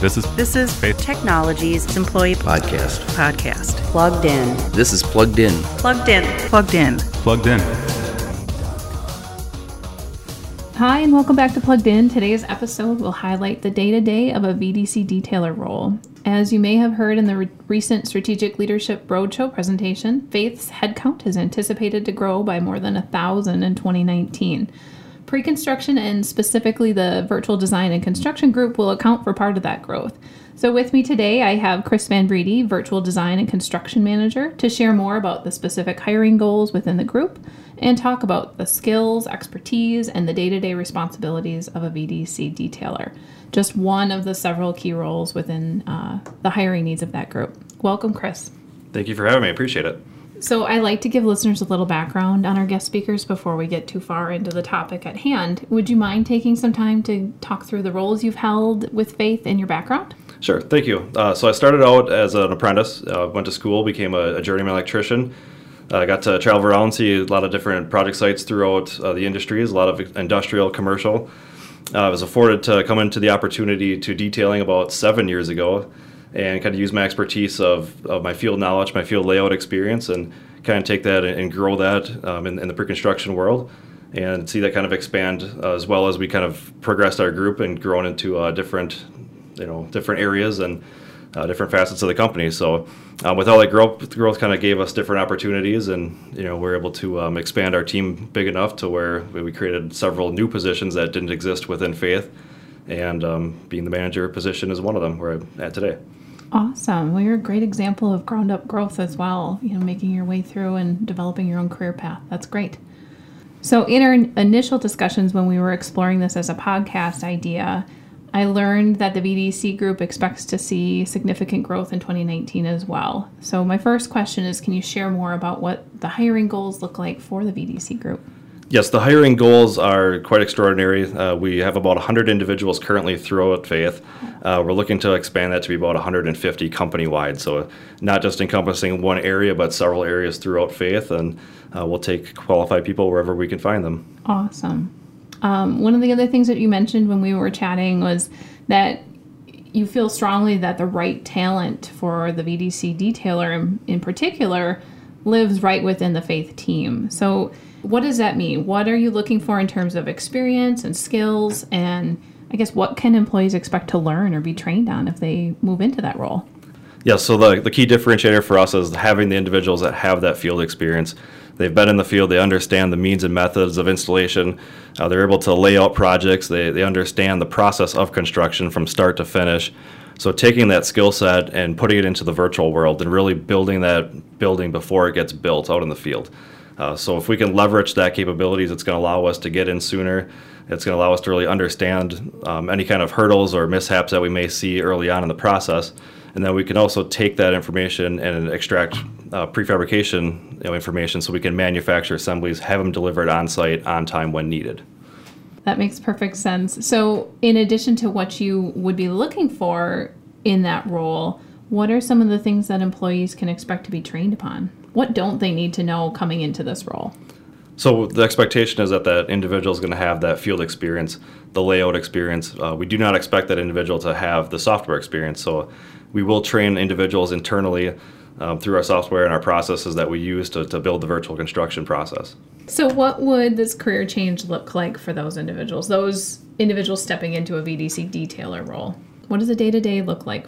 This is This is Faith. Technologies Employee podcast. Podcast. Plugged in. This is Plugged In. Plugged in. Plugged in. plugged in. Hi, and welcome back to Plugged In. Today's episode will highlight the day to day of a VDC detailer role. As you may have heard in the re- recent Strategic Leadership Roadshow presentation, Faith's headcount is anticipated to grow by more than a thousand in 2019. Pre construction and specifically the virtual design and construction group will account for part of that growth. So, with me today, I have Chris Van Vreede, Virtual Design and Construction Manager, to share more about the specific hiring goals within the group and talk about the skills, expertise, and the day to day responsibilities of a VDC detailer. Just one of the several key roles within uh, the hiring needs of that group. Welcome, Chris. Thank you for having me. I appreciate it. So, I like to give listeners a little background on our guest speakers before we get too far into the topic at hand. Would you mind taking some time to talk through the roles you've held with Faith and your background? Sure. Thank you. Uh, so I started out as an apprentice, uh, went to school, became a, a journeyman electrician. I got to travel around, see a lot of different project sites throughout uh, the industries, a lot of industrial, commercial. Uh, I was afforded to come into the opportunity to detailing about seven years ago and kind of use my expertise of, of my field knowledge, my field layout experience, and kind of take that and, grow that um, in, in the pre-construction world and see that kind of expand uh, as well as we kind of progressed our group and grown into uh, different, you know, different areas and uh, different facets of the company. So, uh, with all that growth, growth kind of gave us different opportunities, and you know, we're able to um, expand our team big enough to where we created several new positions that didn't exist within Faith, and um, being the manager position is one of them where I'm at today. Awesome. Well, you're a great example of ground up growth as well, you know, making your way through and developing your own career path. That's great. So, in our initial discussions when we were exploring this as a podcast idea, I learned that the VDC group expects to see significant growth in 2019 as well. So, my first question is can you share more about what the hiring goals look like for the VDC group? Yes, the hiring goals are quite extraordinary. Uh, we have about 100 individuals currently throughout Faith. Uh, we're looking to expand that to be about 150 company wide. So, not just encompassing one area, but several areas throughout Faith. And uh, we'll take qualified people wherever we can find them. Awesome. Um, one of the other things that you mentioned when we were chatting was that you feel strongly that the right talent for the VDC detailer in, in particular lives right within the faith team. So, what does that mean? What are you looking for in terms of experience and skills? And I guess what can employees expect to learn or be trained on if they move into that role? Yeah, so the, the key differentiator for us is having the individuals that have that field experience. They've been in the field, they understand the means and methods of installation, uh, they're able to lay out projects, they, they understand the process of construction from start to finish. So, taking that skill set and putting it into the virtual world and really building that building before it gets built out in the field. Uh, so, if we can leverage that capabilities, it's going to allow us to get in sooner. It's going to allow us to really understand um, any kind of hurdles or mishaps that we may see early on in the process and then we can also take that information and extract uh, prefabrication you know, information so we can manufacture assemblies, have them delivered on site on time when needed. That makes perfect sense. So, in addition to what you would be looking for in that role, what are some of the things that employees can expect to be trained upon? What don't they need to know coming into this role? So the expectation is that that individual is going to have that field experience, the layout experience. Uh, we do not expect that individual to have the software experience. So we will train individuals internally um, through our software and our processes that we use to, to build the virtual construction process. So, what would this career change look like for those individuals? Those individuals stepping into a VDC detailer role. What does a day to day look like?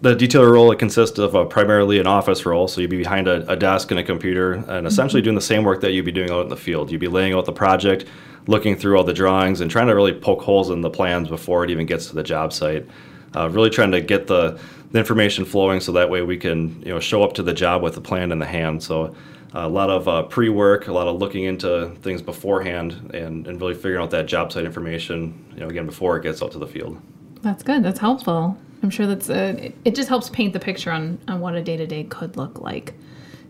The detailer role it consists of uh, primarily an office role, so you'd be behind a, a desk and a computer, and essentially doing the same work that you'd be doing out in the field. You'd be laying out the project, looking through all the drawings, and trying to really poke holes in the plans before it even gets to the job site. Uh, really trying to get the, the information flowing so that way we can you know show up to the job with the plan in the hand. So a lot of uh, pre-work, a lot of looking into things beforehand, and, and really figuring out that job site information. You know, again before it gets out to the field. That's good. That's helpful. I'm sure that's a, it, just helps paint the picture on, on what a day to day could look like.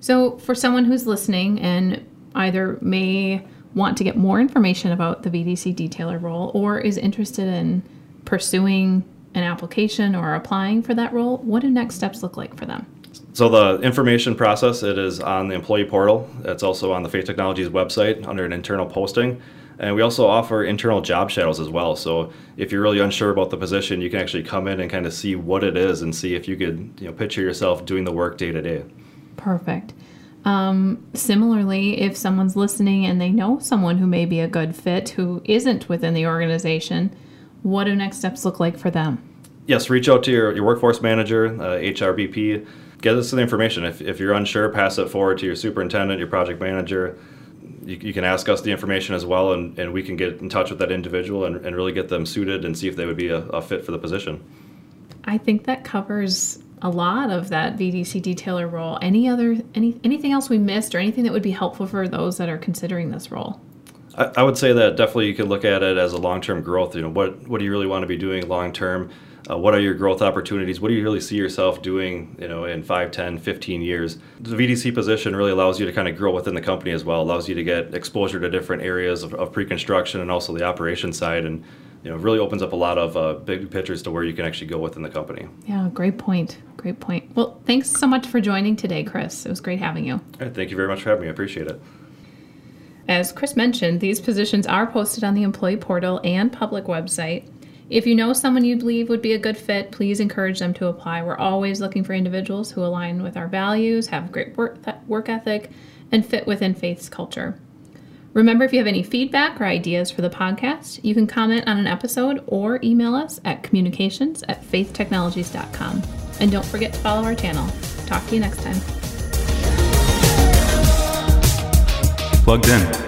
So, for someone who's listening and either may want to get more information about the VDC detailer role or is interested in pursuing an application or applying for that role, what do next steps look like for them? So the information process, it is on the employee portal. It's also on the Faith Technologies website under an internal posting. And we also offer internal job shadows as well. So if you're really unsure about the position, you can actually come in and kind of see what it is and see if you could you know, picture yourself doing the work day to day. Perfect. Um, similarly, if someone's listening and they know someone who may be a good fit who isn't within the organization, what do next steps look like for them? Yes, reach out to your, your workforce manager, uh, HRBP. Get us the information. If, if you're unsure, pass it forward to your superintendent, your project manager you, you, can ask us the information as well, and, and we can get in touch with that individual and, and really get them suited and see if they would be a, a fit for the position. I think that covers a lot of that VDC detailer role. Any other any anything else we missed, or anything that would be helpful for those that are considering this role? I, I would say that definitely you could look at it as a long term growth. You know, what what do you really want to be doing long term? Uh, what are your growth opportunities? What do you really see yourself doing, you know, in 5, 10, 15 years? The VDC position really allows you to kind of grow within the company as well, allows you to get exposure to different areas of, of pre-construction and also the operation side and you know, really opens up a lot of uh, big pictures to where you can actually go within the company. Yeah, great point. Great point. Well, thanks so much for joining today, Chris. It was great having you. All right, thank you very much for having me. I appreciate it. As Chris mentioned, these positions are posted on the employee portal and public website. If you know someone you believe would be a good fit, please encourage them to apply. We're always looking for individuals who align with our values, have great work, work ethic, and fit within Faith's culture. Remember, if you have any feedback or ideas for the podcast, you can comment on an episode or email us at communications at faithtechnologies.com. And don't forget to follow our channel. Talk to you next time. Plugged in